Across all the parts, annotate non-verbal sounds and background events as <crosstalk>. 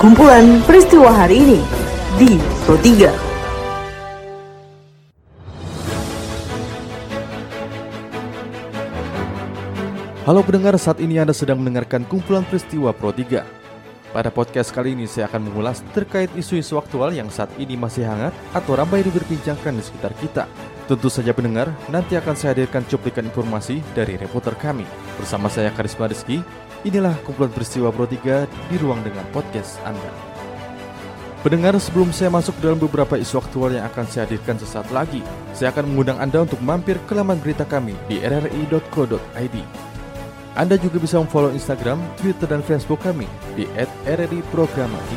Kumpulan peristiwa hari ini di Pro 3. Halo pendengar, saat ini Anda sedang mendengarkan kumpulan peristiwa Pro 3. Pada podcast kali ini saya akan mengulas terkait isu-isu aktual yang saat ini masih hangat atau ramai diperbincangkan di sekitar kita. Tentu saja pendengar, nanti akan saya hadirkan cuplikan informasi dari reporter kami. Bersama saya Karisma Rizky, inilah kumpulan peristiwa Pro 3 di ruang dengan podcast Anda. Pendengar, sebelum saya masuk dalam beberapa isu aktual yang akan saya hadirkan sesaat lagi, saya akan mengundang Anda untuk mampir ke laman berita kami di rri.co.id. Anda juga bisa memfollow Instagram, Twitter, dan Facebook kami di @rri_programa3.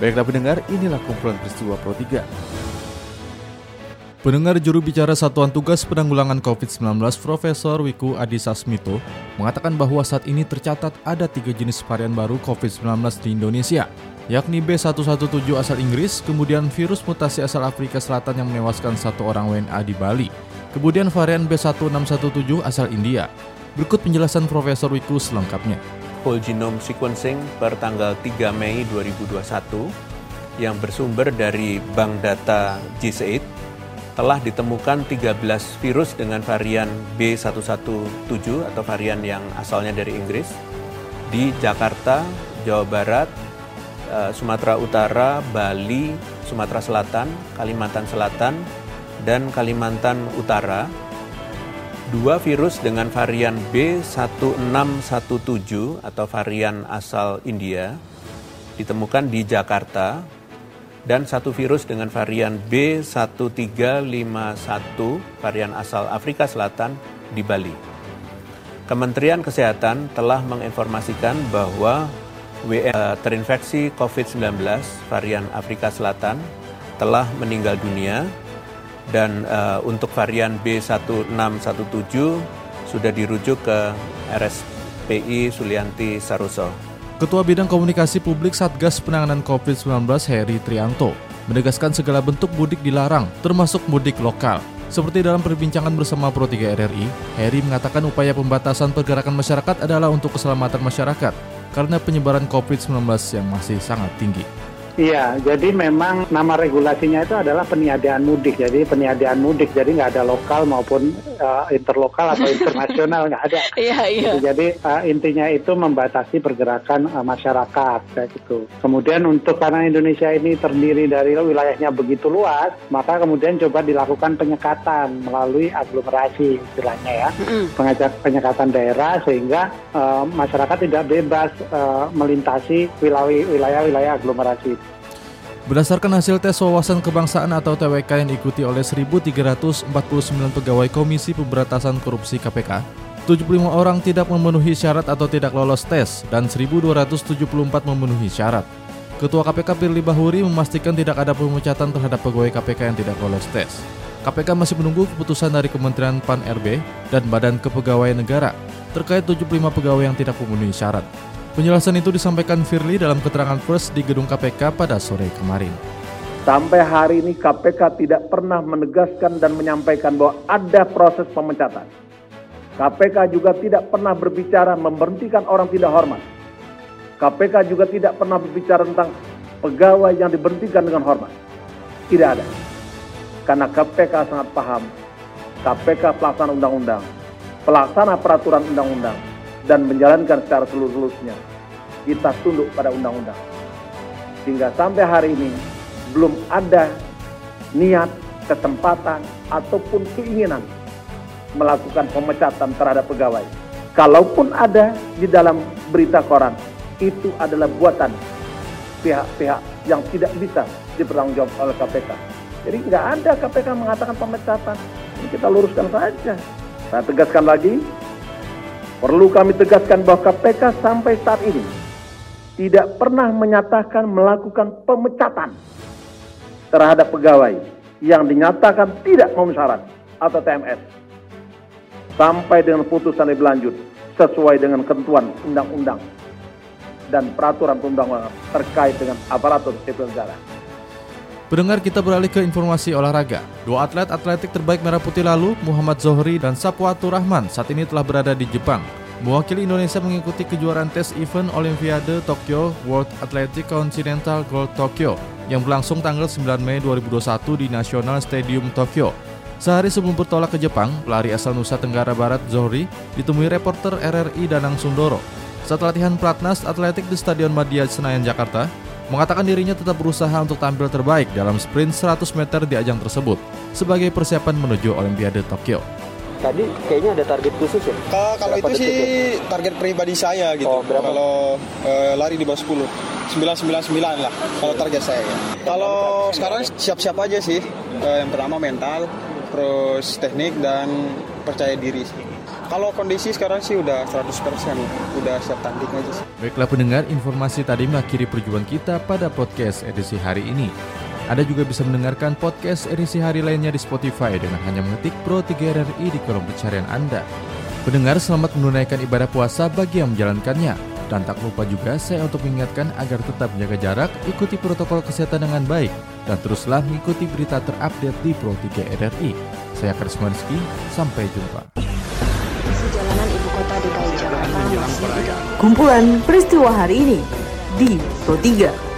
Baiklah pendengar, inilah kumpulan peristiwa Pro 3. Pendengar juru bicara Satuan Tugas Penanggulangan COVID-19 Profesor Wiku Adhisa Smito mengatakan bahwa saat ini tercatat ada tiga jenis varian baru COVID-19 di Indonesia, yakni B117 asal Inggris, kemudian virus mutasi asal Afrika Selatan yang menewaskan satu orang WNA di Bali, kemudian varian B1617 asal India. Berikut penjelasan Profesor Wiku selengkapnya. whole genome sequencing per tanggal 3 Mei 2021 yang bersumber dari bank data GC8 telah ditemukan 13 virus dengan varian B117 atau varian yang asalnya dari Inggris di Jakarta, Jawa Barat, eh, Sumatera Utara, Bali, Sumatera Selatan, Kalimantan Selatan, dan Kalimantan Utara. Dua virus dengan varian B1617 atau varian asal India ditemukan di Jakarta dan satu virus dengan varian B1351 varian asal Afrika Selatan di Bali. Kementerian Kesehatan telah menginformasikan bahwa WN eh, terinfeksi COVID-19 varian Afrika Selatan telah meninggal dunia dan uh, untuk varian B1617 sudah dirujuk ke RSPI Sulianti Saroso. Ketua Bidang Komunikasi Publik Satgas Penanganan COVID-19 Heri Trianto menegaskan segala bentuk mudik dilarang, termasuk mudik lokal. Seperti dalam perbincangan bersama Pro 3 RRI, Heri mengatakan upaya pembatasan pergerakan masyarakat adalah untuk keselamatan masyarakat karena penyebaran COVID-19 yang masih sangat tinggi. Iya, jadi memang nama regulasinya itu adalah peniadaan mudik. Jadi peniadaan mudik, jadi nggak ada lokal maupun uh, interlokal atau internasional nggak ada. <laughs> Iya iya. Jadi uh, intinya itu membatasi pergerakan uh, masyarakat kayak gitu. Kemudian untuk karena Indonesia ini terdiri dari wilayahnya begitu luas, maka kemudian coba dilakukan penyekatan melalui aglomerasi istilahnya ya, pengajak penyekatan daerah sehingga uh, masyarakat tidak bebas uh, melintasi wilayah- wilayah-wilayah aglomerasi. Berdasarkan hasil tes wawasan kebangsaan atau TWK yang diikuti oleh 1.349 pegawai Komisi Pemberantasan Korupsi KPK, 75 orang tidak memenuhi syarat atau tidak lolos tes dan 1.274 memenuhi syarat. Ketua KPK Firly Bahuri memastikan tidak ada pemecatan terhadap pegawai KPK yang tidak lolos tes. KPK masih menunggu keputusan dari Kementerian PAN RB dan Badan Kepegawaian Negara terkait 75 pegawai yang tidak memenuhi syarat. Penjelasan itu disampaikan Firly dalam keterangan pers di gedung KPK pada sore kemarin. Sampai hari ini KPK tidak pernah menegaskan dan menyampaikan bahwa ada proses pemecatan. KPK juga tidak pernah berbicara memberhentikan orang tidak hormat. KPK juga tidak pernah berbicara tentang pegawai yang diberhentikan dengan hormat. Tidak ada. Karena KPK sangat paham. KPK pelaksana undang-undang, pelaksana peraturan undang-undang, dan menjalankan secara seluruh-seluruhnya. Kita tunduk pada undang-undang. Sehingga sampai hari ini belum ada niat, kesempatan, ataupun keinginan melakukan pemecatan terhadap pegawai. Kalaupun ada di dalam berita koran, itu adalah buatan pihak-pihak yang tidak bisa dipertanggungjawab oleh KPK. Jadi nggak ada KPK mengatakan pemecatan. Ini kita luruskan saja. Saya tegaskan lagi, perlu kami tegaskan bahwa KPK sampai saat ini tidak pernah menyatakan melakukan pemecatan terhadap pegawai yang dinyatakan tidak memenuhi syarat atau TMS sampai dengan putusan lebih lanjut sesuai dengan ketentuan undang-undang dan peraturan perundang-undangan terkait dengan aparatur sipil negara. Pendengar kita beralih ke informasi olahraga. Dua atlet atletik terbaik Merah Putih lalu, Muhammad Zohri dan Sapwatur Rahman saat ini telah berada di Jepang. Mewakili Indonesia mengikuti kejuaraan tes event Olimpiade Tokyo World Athletic Continental Gold Tokyo yang berlangsung tanggal 9 Mei 2021 di National Stadium Tokyo. Sehari sebelum bertolak ke Jepang, pelari asal Nusa Tenggara Barat Zohri ditemui reporter RRI Danang Sundoro. Saat latihan Platnas Atletik di Stadion Madia Senayan, Jakarta, mengatakan dirinya tetap berusaha untuk tampil terbaik dalam sprint 100 meter di ajang tersebut sebagai persiapan menuju Olimpiade Tokyo. Tadi kayaknya ada target khusus ya? Kalau, kalau itu sih itu? target pribadi saya gitu. Oh, berapa? Kalau uh, lari di bawah 10. 999 lah kalau target saya. Ya. Kalau sekarang siap-siap aja sih. Uh, yang pertama mental, terus teknik dan percaya diri sih. Kalau kondisi sekarang sih udah 100% udah siap tanding aja sih. Baiklah pendengar, informasi tadi mengakhiri perjuangan kita pada podcast edisi hari ini. Anda juga bisa mendengarkan podcast edisi hari lainnya di Spotify dengan hanya mengetik Pro 3 RRI di kolom pencarian Anda. Pendengar selamat menunaikan ibadah puasa bagi yang menjalankannya. Dan tak lupa juga saya untuk mengingatkan agar tetap menjaga jarak, ikuti protokol kesehatan dengan baik, dan teruslah mengikuti berita terupdate di Pro 3 RRI. Saya Karisma Rizky, sampai jumpa. Perjalanan ibu kota DKI Jakarta masih Kumpulan peristiwa hari ini di Pro 3.